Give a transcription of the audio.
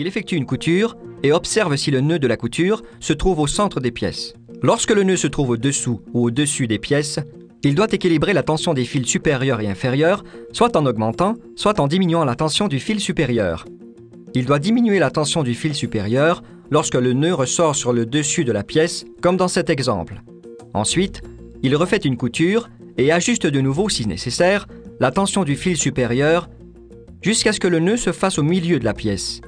Il effectue une couture et observe si le nœud de la couture se trouve au centre des pièces. Lorsque le nœud se trouve au-dessous ou au-dessus des pièces, il doit équilibrer la tension des fils supérieurs et inférieurs, soit en augmentant, soit en diminuant la tension du fil supérieur. Il doit diminuer la tension du fil supérieur lorsque le nœud ressort sur le dessus de la pièce, comme dans cet exemple. Ensuite, il refait une couture et ajuste de nouveau, si nécessaire, la tension du fil supérieur jusqu'à ce que le nœud se fasse au milieu de la pièce.